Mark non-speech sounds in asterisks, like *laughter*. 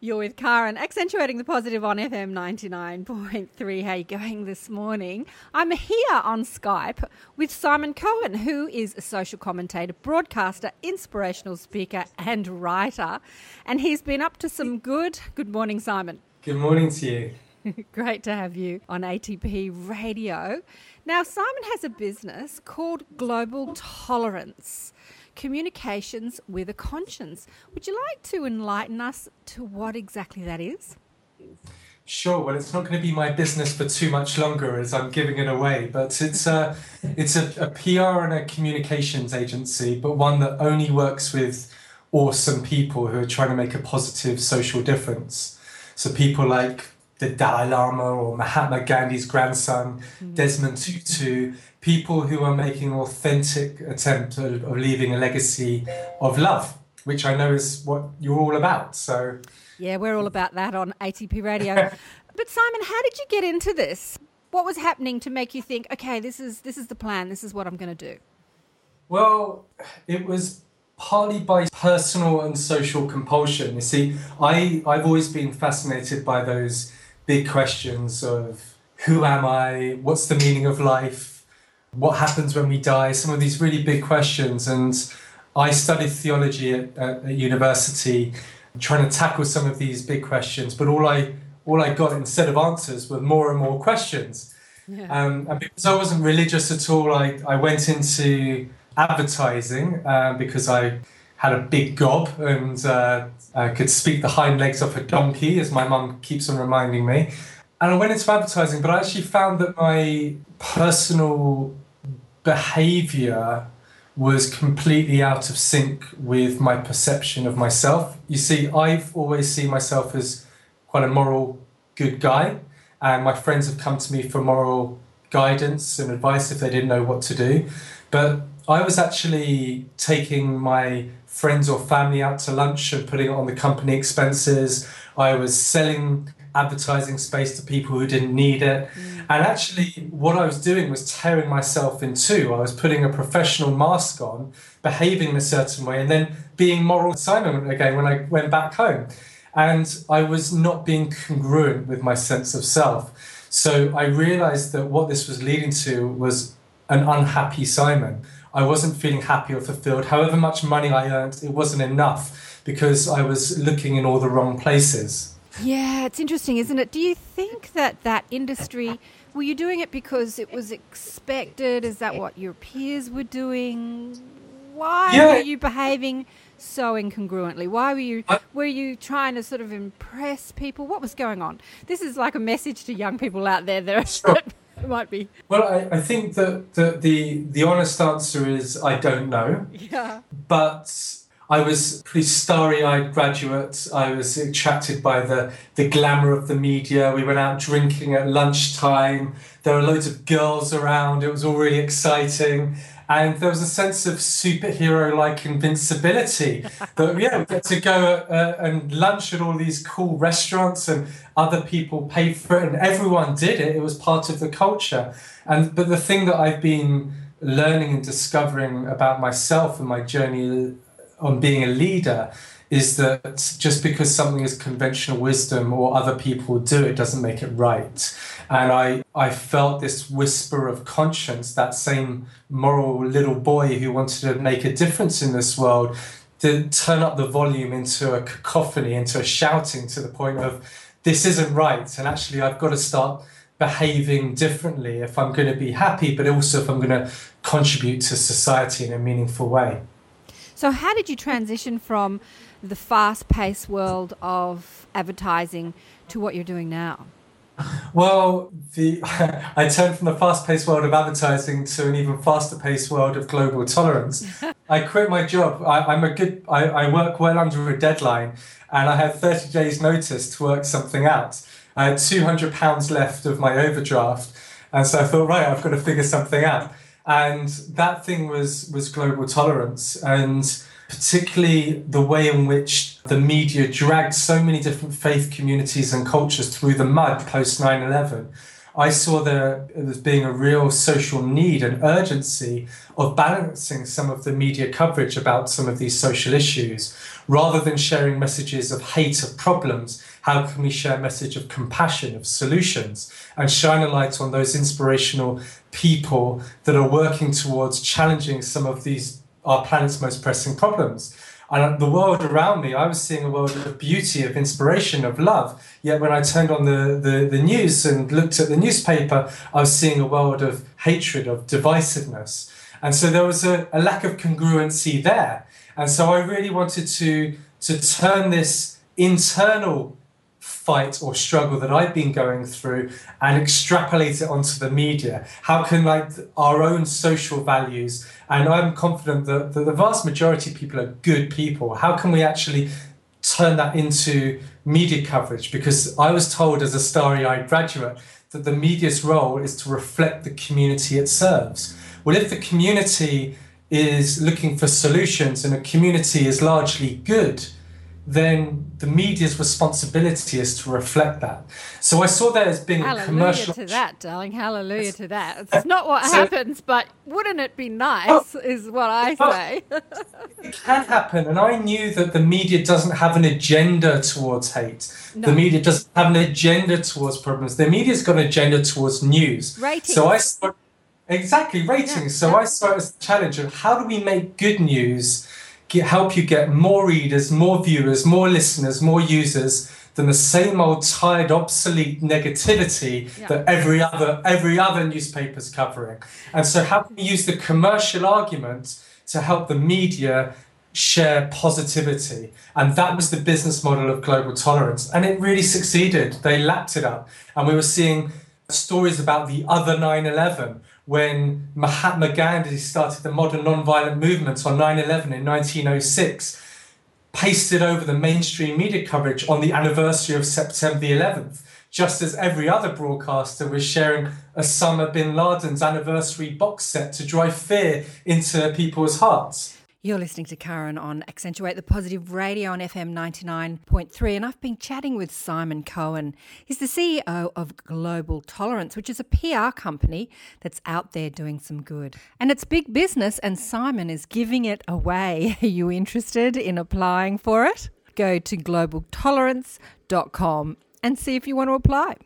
You're with Karen, accentuating the positive on FM 99.3. How you going this morning? I'm here on Skype with Simon Cohen, who is a social commentator, broadcaster, inspirational speaker, and writer. And he's been up to some good. Good morning, Simon. Good morning to you. *laughs* Great to have you on ATP Radio. Now, Simon has a business called Global Tolerance communications with a conscience. Would you like to enlighten us to what exactly that is? Sure. Well, it's not going to be my business for too much longer as I'm giving it away, but it's a it's a, a PR and a communications agency, but one that only works with awesome people who are trying to make a positive social difference. So people like the Dalai Lama or Mahatma Gandhi's grandson, mm-hmm. Desmond Tutu, people who are making an authentic attempt of, of leaving a legacy of love, which I know is what you're all about. So, yeah, we're all about that on ATP Radio. *laughs* but Simon, how did you get into this? What was happening to make you think, okay, this is this is the plan. This is what I'm going to do. Well, it was partly by personal and social compulsion. You see, I I've always been fascinated by those big questions of who am I? What's the meaning of life? what happens when we die, some of these really big questions. And I studied theology at, at, at university, trying to tackle some of these big questions. But all I all I got instead of answers were more and more questions. Yeah. Um, and because I wasn't religious at all, I, I went into advertising uh, because I had a big gob and uh, I could speak the hind legs off a donkey, as my mum keeps on reminding me. And I went into advertising, but I actually found that my personal behavior was completely out of sync with my perception of myself. You see, I've always seen myself as quite a moral, good guy, and my friends have come to me for moral guidance and advice if they didn't know what to do. But I was actually taking my friends or family out to lunch and putting it on the company expenses. I was selling advertising space to people who didn't need it. Mm. And actually, what I was doing was tearing myself in two. I was putting a professional mask on, behaving in a certain way, and then being moral Simon again when I went back home. And I was not being congruent with my sense of self. So I realized that what this was leading to was an unhappy Simon. I wasn't feeling happy or fulfilled. However much money I earned, it wasn't enough because I was looking in all the wrong places. Yeah, it's interesting, isn't it? Do you think that that industry were you doing it because it was expected? Is that what your peers were doing? Why yeah. were you behaving so incongruently? Why were you I, were you trying to sort of impress people? What was going on? This is like a message to young people out there that, sure. *laughs* that might be. Well, I, I think that the, the the honest answer is I don't know. Yeah. But I was a pretty starry eyed graduate. I was attracted by the, the glamour of the media. We went out drinking at lunchtime. There were loads of girls around. It was all really exciting. And there was a sense of superhero like invincibility *laughs* that, yeah, we get to go uh, and lunch at all these cool restaurants and other people paid for it and everyone did it. It was part of the culture. And, but the thing that I've been learning and discovering about myself and my journey on being a leader is that just because something is conventional wisdom or other people do it doesn't make it right. And I, I felt this whisper of conscience, that same moral little boy who wanted to make a difference in this world, to turn up the volume into a cacophony, into a shouting to the point of this isn't right. And actually, I've got to start behaving differently if I'm going to be happy, but also if I'm going to contribute to society in a meaningful way. So, how did you transition from the fast paced world of advertising to what you're doing now? Well, the *laughs* I turned from the fast-paced world of advertising to an even faster-paced world of global tolerance. *laughs* I quit my job. I, am a good. I, I work well under a deadline, and I had 30 days' notice to work something out. I had 200 pounds left of my overdraft, and so I thought, right, I've got to figure something out and that thing was was global tolerance and particularly the way in which the media dragged so many different faith communities and cultures through the mud post 9-11 I saw there as being a real social need and urgency of balancing some of the media coverage about some of these social issues. Rather than sharing messages of hate, of problems, how can we share a message of compassion, of solutions, and shine a light on those inspirational people that are working towards challenging some of these our planet's most pressing problems. And the world around me, I was seeing a world of beauty, of inspiration, of love. Yet when I turned on the, the, the news and looked at the newspaper, I was seeing a world of hatred, of divisiveness. And so there was a, a lack of congruency there. And so I really wanted to, to turn this internal fight or struggle that I've been going through and extrapolate it onto the media? How can like our own social values, and I'm confident that, that the vast majority of people are good people. How can we actually turn that into media coverage? Because I was told as a starry-eyed graduate that the media's role is to reflect the community it serves. Well, if the community is looking for solutions and a community is largely good, then the media's responsibility is to reflect that. So I saw that as being Hallelujah a commercial. to that, darling. Hallelujah to that. It's not what so, happens, but wouldn't it be nice? Oh, is what I oh. say. *laughs* it can happen, and I knew that the media doesn't have an agenda towards hate. No. The media doesn't have an agenda towards problems. The media's got an agenda towards news. Ratings. So I saw exactly ratings. Yeah, so yeah. I saw it as a challenge of how do we make good news get, help you get more readers, more viewers, more listeners, more users than the same old tired, obsolete negativity yeah. that every other every other newspaper's covering. And so, how can we use the commercial argument to help the media share positivity? And that was the business model of global tolerance, and it really succeeded. They lapped it up, and we were seeing stories about the other 9/11 when Mahatma Gandhi started the modern nonviolent movement on 9 11 in 1906, pasted over the mainstream media coverage on the anniversary of September the 11th, just as every other broadcaster was sharing Osama bin Laden's anniversary box set to drive fear into people's hearts. You're listening to Karen on Accentuate the Positive Radio on FM 99.3, and I've been chatting with Simon Cohen. He's the CEO of Global Tolerance, which is a PR company that's out there doing some good. And it's big business, and Simon is giving it away. *laughs* Are you interested in applying for it? Go to globaltolerance.com and see if you want to apply.